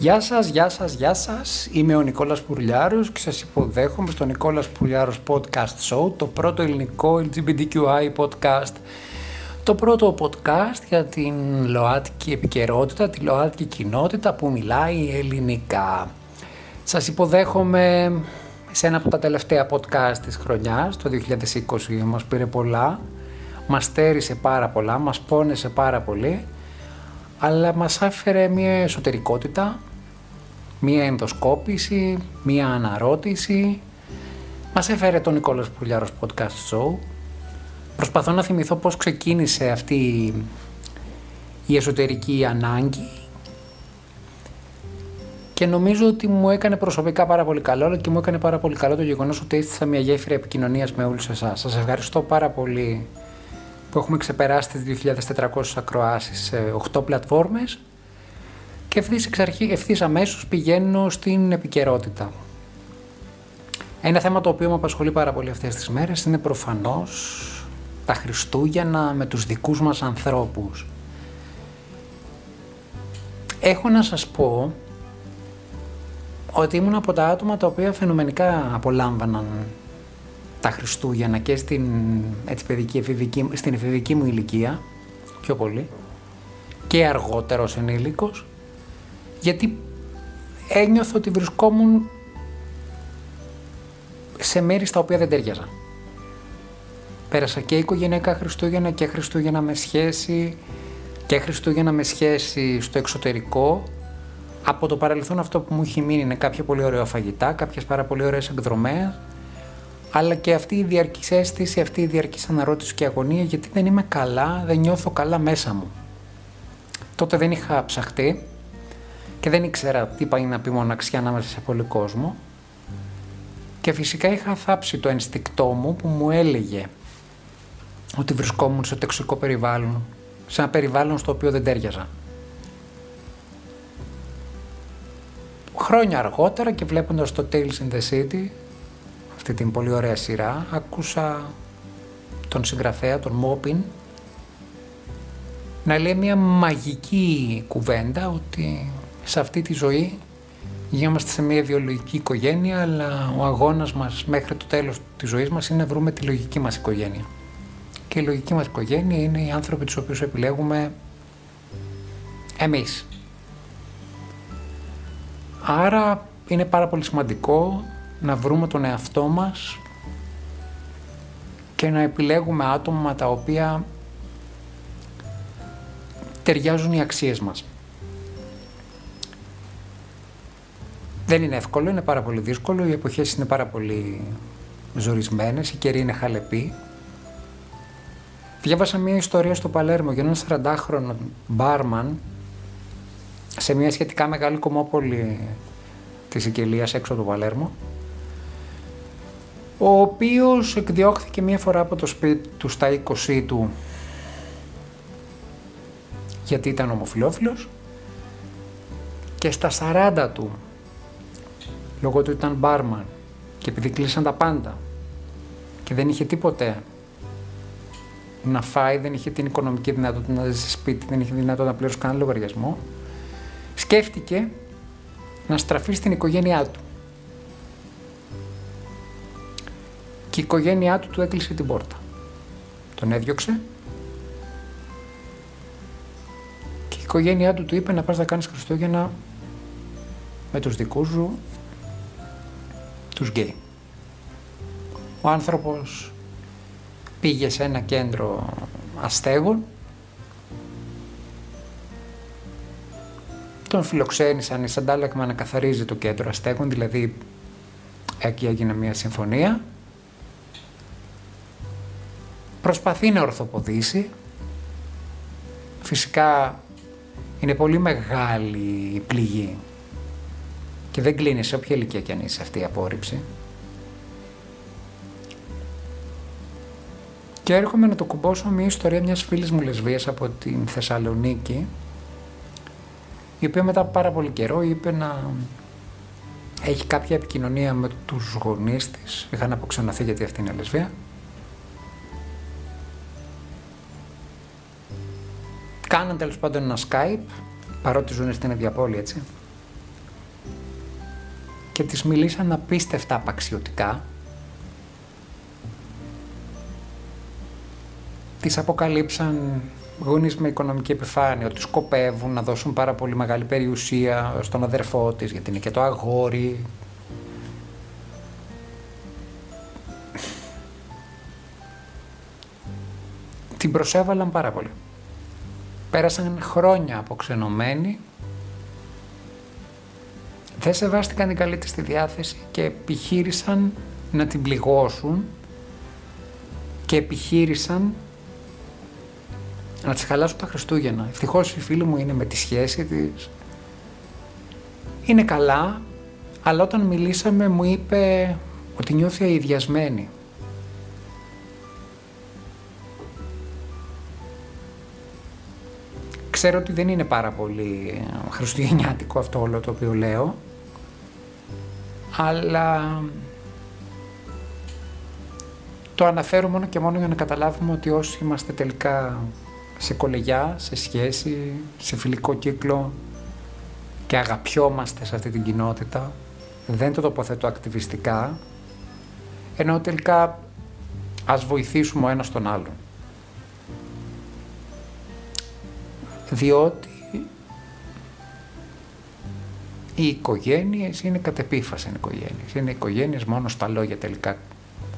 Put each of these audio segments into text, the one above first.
Γεια σας, γεια σας, γεια σας. Είμαι ο Νικόλας Πουρλιάρος και σας υποδέχομαι στο Νικόλας Πουρλιάρος Podcast Show, το πρώτο ελληνικό LGBTQI podcast. Το πρώτο podcast για την ΛΟΑΤΚΙ επικαιρότητα, τη ΛΟΑΤΚΙ κοινότητα που μιλάει ελληνικά. Σας υποδέχομαι σε ένα από τα τελευταία podcast της χρονιάς, το 2020 μας πήρε πολλά, μας στέρισε πάρα πολλά, μας πόνεσε πάρα πολύ, αλλά μας άφερε μια εσωτερικότητα, μία ενδοσκόπηση, μία αναρώτηση. Μας έφερε τον Νικόλας Πουλιάρος Podcast Show. Προσπαθώ να θυμηθώ πώς ξεκίνησε αυτή η εσωτερική ανάγκη και νομίζω ότι μου έκανε προσωπικά πάρα πολύ καλό, αλλά και μου έκανε πάρα πολύ καλό το γεγονός ότι έστεισα μια γέφυρα επικοινωνίας με όλους εσάς. Σας ευχαριστώ πάρα πολύ που έχουμε ξεπεράσει τις 2.400 ακροάσεις σε 8 πλατφόρμες και ευθύς, εξ αρχή, ευθύς αμέσως πηγαίνω στην επικαιρότητα. Ένα θέμα το οποίο με απασχολεί πάρα πολύ αυτές τις μέρες είναι προφανώς τα Χριστούγεννα με τους δικούς μας ανθρώπους. Έχω να σας πω ότι ήμουν από τα άτομα τα οποία φαινομενικά απολάμβαναν τα Χριστούγεννα και στην έτσι, παιδική, εφηβική, στην εφηβική μου ηλικία, πιο πολύ, και αργότερος ως ενήλικος, γιατί ένιωθω ότι βρισκόμουν σε μέρη στα οποία δεν τέριαζα. Πέρασα και οικογενειακά Χριστούγεννα και Χριστούγεννα με σχέση και Χριστούγεννα με σχέση στο εξωτερικό. Από το παρελθόν αυτό που μου έχει μείνει είναι κάποια πολύ ωραία φαγητά, κάποιες πάρα πολύ ωραίες εκδρομές, αλλά και αυτή η διαρκής αίσθηση, αυτή η διαρκής αναρώτηση και αγωνία, γιατί δεν είμαι καλά, δεν νιώθω καλά μέσα μου. Τότε δεν είχα ψαχτεί, και δεν ήξερα τι πάει να πει μοναξιά ανάμεσα σε πολύ κόσμο. Και φυσικά είχα θάψει το ενστικτό μου που μου έλεγε ότι βρισκόμουν σε τοξικό περιβάλλον, σε ένα περιβάλλον στο οποίο δεν τέριαζα. Χρόνια αργότερα και βλέποντας το Tales in the City, αυτή την πολύ ωραία σειρά, άκουσα τον συγγραφέα, τον Μόπιν, να λέει μια μαγική κουβέντα ότι σε αυτή τη ζωή είμαστε σε μια βιολογική οικογένεια, αλλά ο αγώνας μας μέχρι το τέλος της ζωής μας είναι να βρούμε τη λογική μας οικογένεια. Και η λογική μας οικογένεια είναι οι άνθρωποι τους οποίους επιλέγουμε εμείς. Άρα είναι πάρα πολύ σημαντικό να βρούμε τον εαυτό μας και να επιλέγουμε άτομα τα οποία ταιριάζουν οι αξίες μας. Δεν είναι εύκολο, είναι πάρα πολύ δύσκολο, οι εποχές είναι πάρα πολύ ζορισμένες, η καιρή είναι χαλεπή. Διάβασα μια ιστορία στο Παλέρμο για έναν 40χρονο μπάρμαν σε μια σχετικά μεγάλη κομμόπολη της Σικελίας έξω από το Παλέρμο ο οποίος εκδιώχθηκε μία φορά από το σπίτι του στα 20 του γιατί ήταν ομοφιλόφιλος και στα 40 του λόγω του ήταν μπάρμαν και επειδή κλείσαν τα πάντα και δεν είχε τίποτε να φάει, δεν είχε την οικονομική δυνατότητα να ζει σε σπίτι, δεν είχε δυνατότητα να πληρώσει κανένα λογαριασμό, σκέφτηκε να στραφεί στην οικογένειά του. Και η οικογένειά του του έκλεισε την πόρτα. Τον έδιωξε και η οικογένειά του του είπε να πας να κάνεις Χριστούγεννα με τους δικούς σου τους γκέι. Ο άνθρωπος πήγε σε ένα κέντρο αστέγων, τον φιλοξένησαν εις αντάλλαγμα να καθαρίζει το κέντρο αστέγων, δηλαδή εκεί έγινε μια συμφωνία. Προσπαθεί να ορθοποδήσει. Φυσικά είναι πολύ μεγάλη η πληγή και δεν κλείνει σε όποια ηλικία κι αν είσαι αυτή η απόρριψη. Και έρχομαι να το κουμπώσω μια ιστορία μιας φίλης μου λεσβίας από την Θεσσαλονίκη η οποία μετά από πάρα πολύ καιρό είπε να έχει κάποια επικοινωνία με τους γονείς της. Είχαν αποξενωθεί γιατί αυτή είναι λεσβία. Κάναν τέλος πάντων ένα Skype, παρότι ζουν στην ίδια πόλη έτσι και τις μιλήσαν απίστευτα απαξιωτικά. Τις αποκαλύψαν γονείς με οικονομική επιφάνεια ότι σκοπεύουν να δώσουν πάρα πολύ μεγάλη περιουσία στον αδερφό της γιατί είναι και το αγόρι. Την προσέβαλαν πάρα πολύ. Πέρασαν χρόνια αποξενωμένοι δεν σεβάστηκαν την καλή της τη διάθεση και επιχείρησαν να την πληγώσουν και επιχείρησαν να της χαλάσουν τα Χριστούγεννα. Ευτυχώς η φίλη μου είναι με τη σχέση της. Είναι καλά, αλλά όταν μιλήσαμε μου είπε ότι νιώθει αειδιασμένη. Ξέρω ότι δεν είναι πάρα πολύ χριστουγεννιάτικο αυτό όλο το οποίο λέω, αλλά το αναφέρω μόνο και μόνο για να καταλάβουμε ότι όσοι είμαστε τελικά σε κολεγιά, σε σχέση, σε φιλικό κύκλο και αγαπιόμαστε σε αυτή την κοινότητα, δεν το τοποθετώ ακτιβιστικά, ενώ τελικά ας βοηθήσουμε ο ένας τον άλλον. Διότι οι οικογένειες είναι κατ' επίφαση οικογένειες. Είναι οικογένειες μόνο στα λόγια τελικά,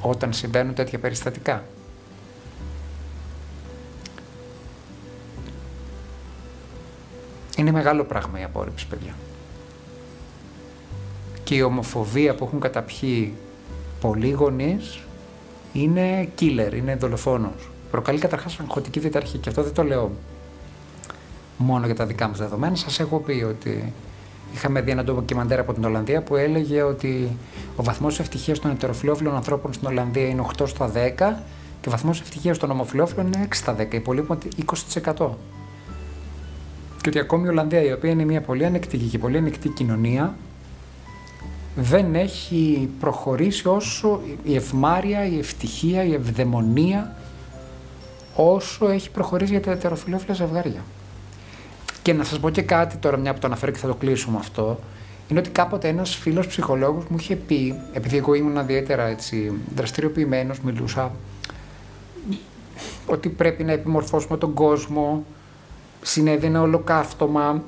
όταν συμβαίνουν τέτοια περιστατικά. Είναι μεγάλο πράγμα η απόρριψη, παιδιά. Και η ομοφοβία που έχουν καταπιεί πολλοί γονείς είναι killer, είναι δολοφόνος. Προκαλεί καταρχάς αγχωτική διταρχή και αυτό δεν το λέω μόνο για τα δικά μας δεδομένα. Σας έχω πει ότι είχαμε δει ένα ντοκιμαντέρ από την Ολλανδία που έλεγε ότι ο βαθμός ευτυχίας των ετεροφιλόφιλων ανθρώπων στην Ολλανδία είναι 8 στα 10 και ο βαθμός ευτυχίας των ομοφιλόφιλων είναι 6 στα 10, υπολείπουν 20%. Και ότι ακόμη η Ολλανδία, η οποία είναι μια πολύ ανεκτική και πολύ ανεκτή κοινωνία, δεν έχει προχωρήσει όσο η ευμάρεια, η ευτυχία, η ευδαιμονία όσο έχει προχωρήσει για τα ετεροφιλόφιλα ζευγάρια. Και να σας πω και κάτι τώρα, μια που το αναφέρω και θα το κλείσουμε αυτό, είναι ότι κάποτε ένας φίλος ψυχολόγος μου είχε πει, επειδή εγώ ήμουν ιδιαίτερα έτσι δραστηριοποιημένος, μιλούσα ότι πρέπει να επιμορφώσουμε τον κόσμο, συνέβη ένα ολοκαύτωμα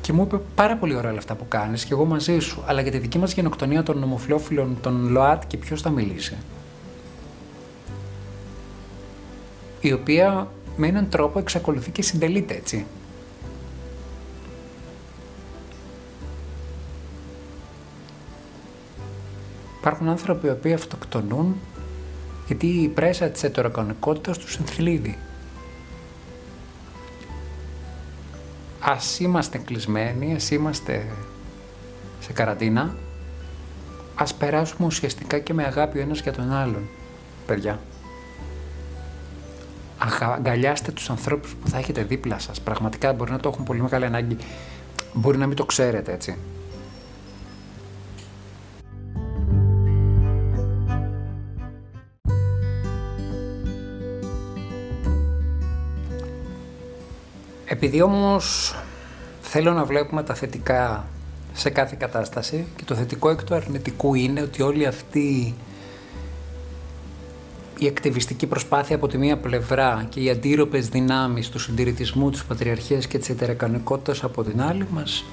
και μου είπε πάρα πολύ ωραία όλα αυτά που κάνεις και εγώ μαζί σου, αλλά για τη δική μας γενοκτονία των ομοφιλόφιλων, των ΛΟΑΤ και ποιος θα μιλήσει. Η οποία με έναν τρόπο εξακολουθεί και συντελείται έτσι. Υπάρχουν άνθρωποι οι οποίοι αυτοκτονούν γιατί η πρέσα της ετεροκανονικότητας τους ενθλίβει. Ας είμαστε κλεισμένοι, ας είμαστε σε καραντίνα, ας περάσουμε ουσιαστικά και με αγάπη ο ένας για τον άλλον, παιδιά αγκαλιάστε τους ανθρώπους που θα έχετε δίπλα σας. Πραγματικά μπορεί να το έχουν πολύ μεγάλη ανάγκη. Μπορεί να μην το ξέρετε, έτσι. Επειδή όμως θέλω να βλέπουμε τα θετικά σε κάθε κατάσταση και το θετικό εκ του αρνητικού είναι ότι όλοι αυτοί η ακτιβιστική προσπάθεια από τη μία πλευρά και οι αντίρροπες δυνάμεις του συντηρητισμού, της πατριαρχίας και της ετερεκανικότητας από την άλλη μας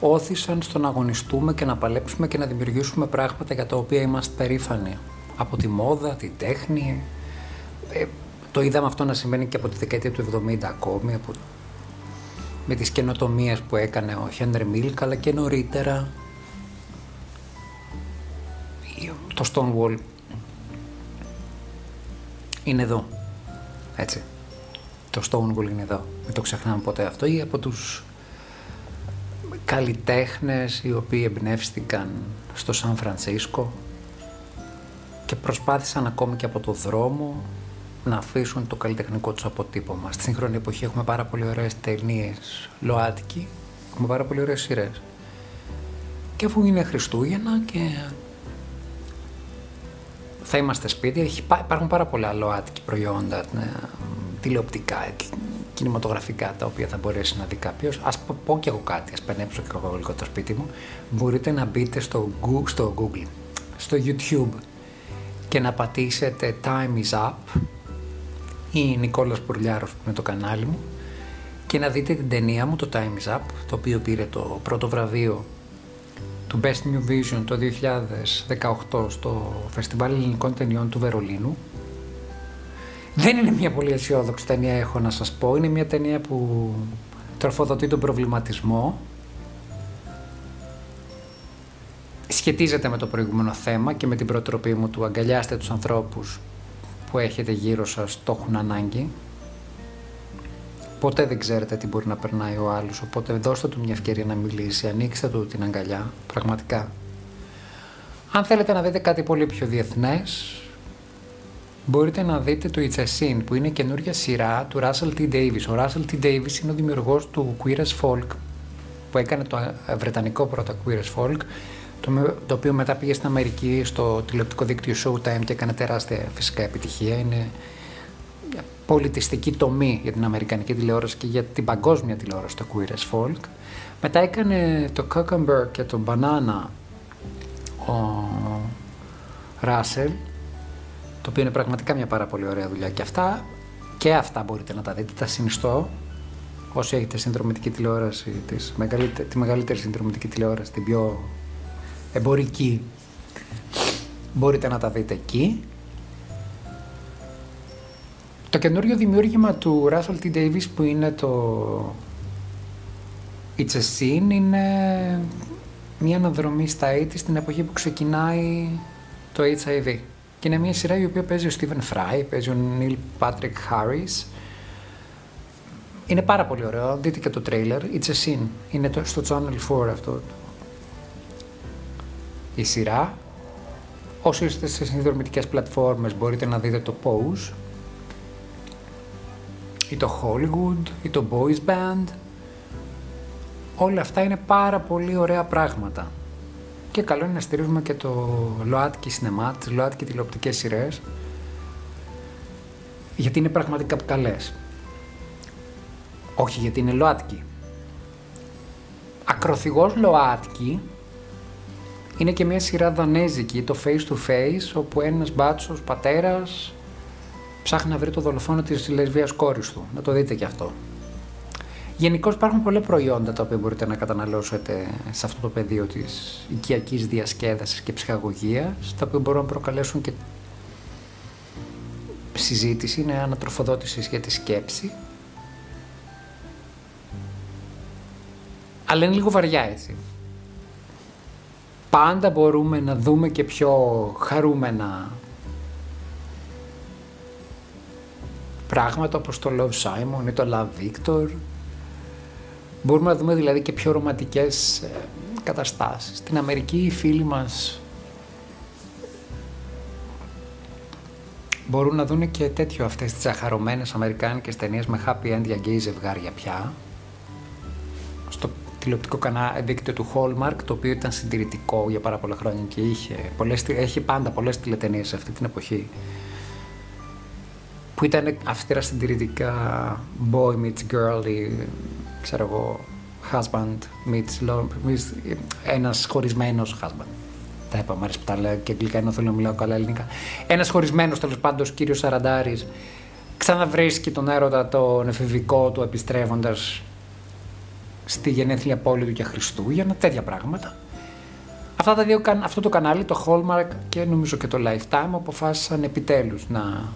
όθησαν στο να αγωνιστούμε και να παλέψουμε και να δημιουργήσουμε πράγματα για τα οποία είμαστε περήφανοι. Από τη μόδα, τη τέχνη, ε, το είδαμε αυτό να σημαίνει και από τη δεκαετία του 70 ακόμη, από, με τις καινοτομίες που έκανε ο Χένρι Μίλκ, αλλά και νωρίτερα το Stonewall είναι εδώ. Έτσι. Το Stonewall είναι εδώ. Μην το ξεχνάμε ποτέ αυτό. Ή από τους καλλιτέχνες οι οποίοι εμπνεύστηκαν στο Σαν Φρανσίσκο και προσπάθησαν ακόμη και από το δρόμο να αφήσουν το καλλιτεχνικό τους αποτύπωμα. Στη σύγχρονη εποχή έχουμε πάρα πολύ ωραίες ταινίες ΛΟΑΤΚΙ, έχουμε πάρα πολύ ωραίες σειρές. Και αφού είναι Χριστούγεννα και θα είμαστε σπίτι. υπάρχουν πάρα πολλά ΛΟΑΤΚΙ προϊόντα. Ναι. τηλεοπτικά, κινηματογραφικά τα οποία θα μπορέσει να δει κάποιος. Α πω και εγώ κάτι, ας πενέψω και εγώ λίγο το σπίτι μου. Μπορείτε να μπείτε στο, στο Google, στο YouTube και να πατήσετε Time is Up ή Νικόλας Πουρλιάρος που είναι το κανάλι μου και να δείτε την ταινία μου, το Time is Up, το οποίο πήρε το πρώτο βραβείο του Best New Vision το 2018 στο Φεστιβάλ Ελληνικών Ταινιών του Βερολίνου. Δεν είναι μια πολύ αισιόδοξη ταινία, έχω να σας πω. Είναι μια ταινία που τροφοδοτεί τον προβληματισμό. Σχετίζεται με το προηγούμενο θέμα και με την προτροπή μου του αγκαλιάστε τους ανθρώπους που έχετε γύρω σας, το έχουν ανάγκη. Ποτέ δεν ξέρετε τι μπορεί να περνάει ο άλλος, οπότε δώστε του μια ευκαιρία να μιλήσει, ανοίξτε του την αγκαλιά, πραγματικά. Αν θέλετε να δείτε κάτι πολύ πιο διεθνές, μπορείτε να δείτε το It's a Sin, που είναι καινούργια σειρά του Russell T. Davis. Ο Russell T. Davis είναι ο δημιουργός του Queer as Folk, που έκανε το βρετανικό πρώτα Queer as Folk, το, το οποίο μετά πήγε στην Αμερική στο τηλεοπτικό δίκτυο Showtime και έκανε τεράστια φυσικά επιτυχία. Είναι πολιτιστική τομή για την Αμερικανική τηλεόραση και για την παγκόσμια τηλεόραση το Queer as Folk. Μετά έκανε το Cucumber και το Banana ο Russell, το οποίο είναι πραγματικά μια πάρα πολύ ωραία δουλειά. Και αυτά, και αυτά μπορείτε να τα δείτε, τα συνιστώ. Όσοι έχετε συνδρομητική τηλεόραση, της, τη μεγαλύτερη συνδρομητική τηλεόραση, την πιο εμπορική, μπορείτε να τα δείτε εκεί. Το καινούριο δημιούργημα του Russell T. Davis που είναι το It's a Scene είναι μια αναδρομή στα 80 στην εποχή που ξεκινάει το HIV. Και είναι μια σειρά η οποία παίζει ο Stephen Fry, παίζει ο Neil Patrick Harris. Είναι πάρα πολύ ωραίο, δείτε και το trailer. It's a Scene, είναι το, στο Channel 4 αυτό η σειρά. Όσοι είστε σε συνδρομητικές πλατφόρμες μπορείτε να δείτε το Pose ή το Hollywood ή το Boys Band. Όλα αυτά είναι πάρα πολύ ωραία πράγματα. Και καλό είναι να στηρίζουμε και το ΛΟΑΤΚΙ Cinema, τις ΛΟΑΤΚΙ τηλεοπτικές σειρές, γιατί είναι πραγματικά καλές. Όχι γιατί είναι ΛΟΑΤΚΙ. Ακροθυγός ΛΟΑΤΚΙ είναι και μια σειρά δανέζικη, το Face to Face, όπου ένας μπάτσος πατέρας ψάχνει να βρει το δολοφόνο της λεσβίας κόρης του. Να το δείτε και αυτό. Γενικώ υπάρχουν πολλά προϊόντα τα οποία μπορείτε να καταναλώσετε σε αυτό το πεδίο της οικιακής διασκέδασης και ψυχαγωγίας, τα οποία μπορούν να προκαλέσουν και συζήτηση, είναι ανατροφοδότηση για τη σκέψη. Αλλά είναι λίγο βαριά έτσι. Πάντα μπορούμε να δούμε και πιο χαρούμενα πράγματα όπως το Love Simon ή το Love Victor. Μπορούμε να δούμε δηλαδή και πιο ρομαντικές ε, καταστάσεις. Στην Αμερική οι φίλοι μας μπορούν να δουν και τέτοιο αυτές τις αχαρωμένες αμερικάνικες ταινίες με happy end για γκέι ζευγάρια πια. Στο τηλεοπτικό κανάλι δίκτυο του Hallmark, το οποίο ήταν συντηρητικό για πάρα πολλά χρόνια και είχε, πολλές, έχει πάντα πολλές τηλετενίες σε αυτή την εποχή που ήταν αυστηρά συντηρητικά boy meets girl ή ξέρω εγώ husband meets, meets ένας χωρισμένος husband. Τα είπα, μου αρέσει που τα λέω και αγγλικά ενώ θέλω να μιλάω καλά ελληνικά. Ένας χωρισμένος τέλος πάντων κύριος Σαραντάρης ξαναβρίσκει τον έρωτα τον εφηβικό του επιστρέφοντας στη γενέθλια πόλη του για Χριστούγεννα, τέτοια πράγματα. Αυτά τα δύο, αυτό το κανάλι, το Hallmark και νομίζω και το Lifetime αποφάσισαν επιτέλους να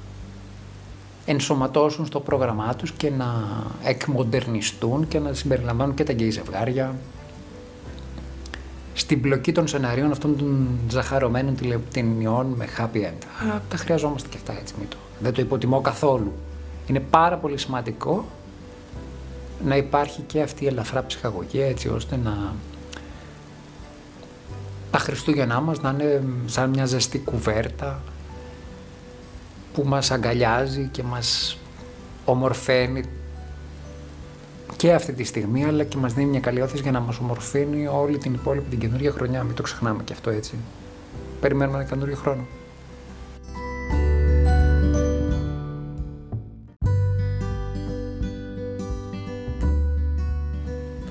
ενσωματώσουν στο πρόγραμμά τους και να εκμοντερνιστούν και να συμπεριλαμβάνουν και τα γκέι ζευγάρια στην πλοκή των σενάριων αυτών των ζαχαρωμένων τηλεοπτηνιών με happy end. Α, τα χρειαζόμαστε και αυτά έτσι, μην το. Δεν το υποτιμώ καθόλου. Είναι πάρα πολύ σημαντικό να υπάρχει και αυτή η ελαφρά ψυχαγωγία έτσι ώστε να τα Χριστούγεννά μας να είναι σαν μια ζεστή κουβέρτα που μας αγκαλιάζει και μας ομορφαίνει και αυτή τη στιγμή, αλλά και μας δίνει μια καλή όθηση για να μας ομορφαίνει όλη την υπόλοιπη την καινούργια χρονιά. Μην το ξεχνάμε και αυτό έτσι. Περιμένουμε ένα καινούργιο χρόνο.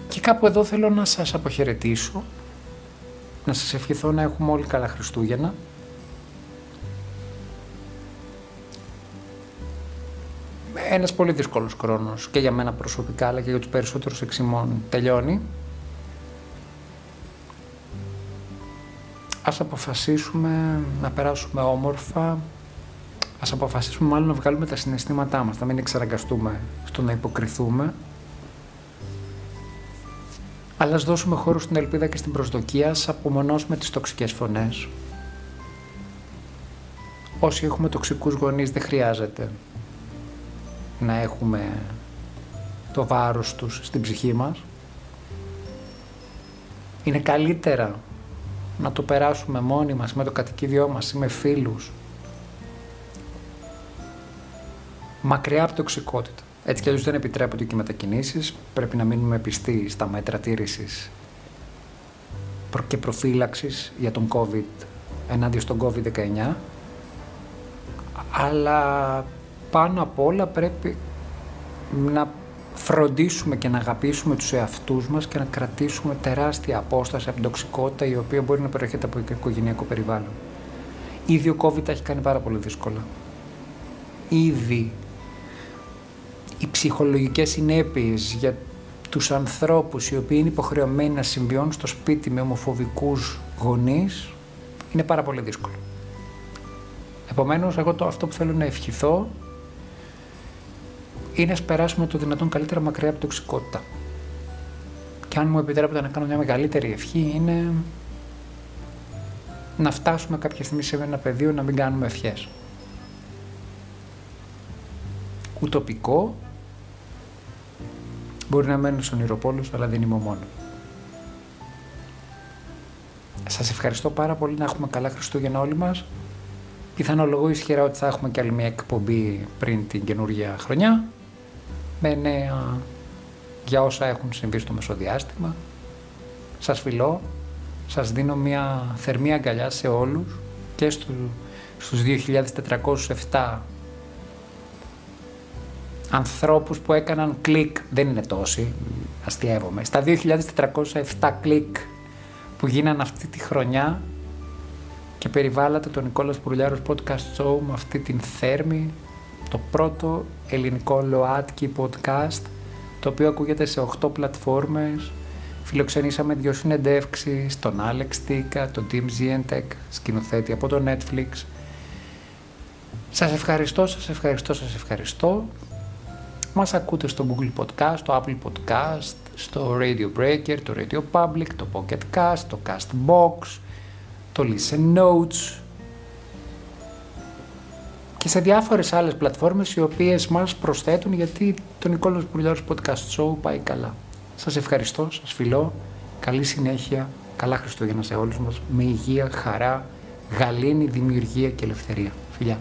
Και κάπου εδώ θέλω να σας αποχαιρετήσω, να σας ευχηθώ να έχουμε όλοι καλά Χριστούγεννα, Ένας πολύ δύσκολος χρόνος και για μένα προσωπικά αλλά και για τους περισσότερους εξημών τελειώνει. Ας αποφασίσουμε να περάσουμε όμορφα, ας αποφασίσουμε μάλλον να βγάλουμε τα συναισθήματά μας, να μην εξαραγκαστούμε στο να υποκριθούμε, αλλά ας δώσουμε χώρο στην ελπίδα και στην προσδοκία, ας απομονώσουμε τις τοξικές φωνές. Όσοι έχουμε τοξικούς γονείς δεν χρειάζεται να έχουμε το βάρος τους στην ψυχή μας. Είναι καλύτερα να το περάσουμε μόνοι μας, με το κατοικίδιό μας ή με φίλους. Μακριά από τοξικότητα. Έτσι κι αλλιώς δεν επιτρέπονται και οι μετακινήσεις. Πρέπει να μείνουμε πιστοί στα μέτρα τήρησης και προφύλαξης για τον COVID, ενάντια στον COVID-19. Αλλά πάνω απ' όλα πρέπει να φροντίσουμε και να αγαπήσουμε τους εαυτούς μας και να κρατήσουμε τεράστια απόσταση από την τοξικότητα η οποία μπορεί να προέρχεται από οικογενειακό περιβάλλον. Ήδη ο COVID τα έχει κάνει πάρα πολύ δύσκολα. Ήδη οι ψυχολογικές συνέπειες για τους ανθρώπους οι οποίοι είναι υποχρεωμένοι να συμβιώνουν στο σπίτι με ομοφοβικούς γονείς είναι πάρα πολύ δύσκολο. Επομένως, εγώ το, αυτό που θέλω να ευχηθώ είναι να περάσουμε το δυνατόν καλύτερα μακριά από τοξικότητα. Και αν μου επιτρέπετε να κάνω μια μεγαλύτερη ευχή είναι να φτάσουμε κάποια στιγμή σε ένα πεδίο να μην κάνουμε ευχές. Ουτοπικό, μπορεί να μένω στον Ηρωπόλος, αλλά δεν είμαι ο μόνος. Σας ευχαριστώ πάρα πολύ να έχουμε καλά Χριστούγεννα όλοι μας. Πιθανολογώ ισχυρά ότι θα έχουμε και άλλη μια εκπομπή πριν την καινούργια χρονιά με νέα για όσα έχουν συμβεί στο μεσοδιάστημα. Σας φιλώ, σας δίνω μια θερμή αγκαλιά σε όλους και στου, στους 2.407 ανθρώπους που έκαναν κλικ, δεν είναι τόσοι, αστείευομαι, στα 2.407 κλικ που γίναν αυτή τη χρονιά και περιβάλλατε τον Νικόλας Πουρλιάρος Podcast Show με αυτή την θέρμη το πρώτο ελληνικό ΛΟΑΤΚΙ podcast το οποίο ακούγεται σε 8 πλατφόρμες. Φιλοξενήσαμε δύο συνεντεύξεις τον Άλεξ Τίκα, τον Tim Zientek σκηνοθέτη από το Netflix. Σας ευχαριστώ, σας ευχαριστώ, σας ευχαριστώ. Μας ακούτε στο Google Podcast, το Apple Podcast, στο Radio Breaker, το Radio Public, το Pocket Cast, το Castbox, το Listen Notes, και σε διάφορες άλλες πλατφόρμες οι οποίες μας προσθέτουν γιατί το Νικόλος Πουλιάρος Podcast Show πάει καλά. Σας ευχαριστώ, σας φιλώ, καλή συνέχεια, καλά Χριστούγεννα σε όλους μας, με υγεία, χαρά, γαλήνη, δημιουργία και ελευθερία. Φιλιά.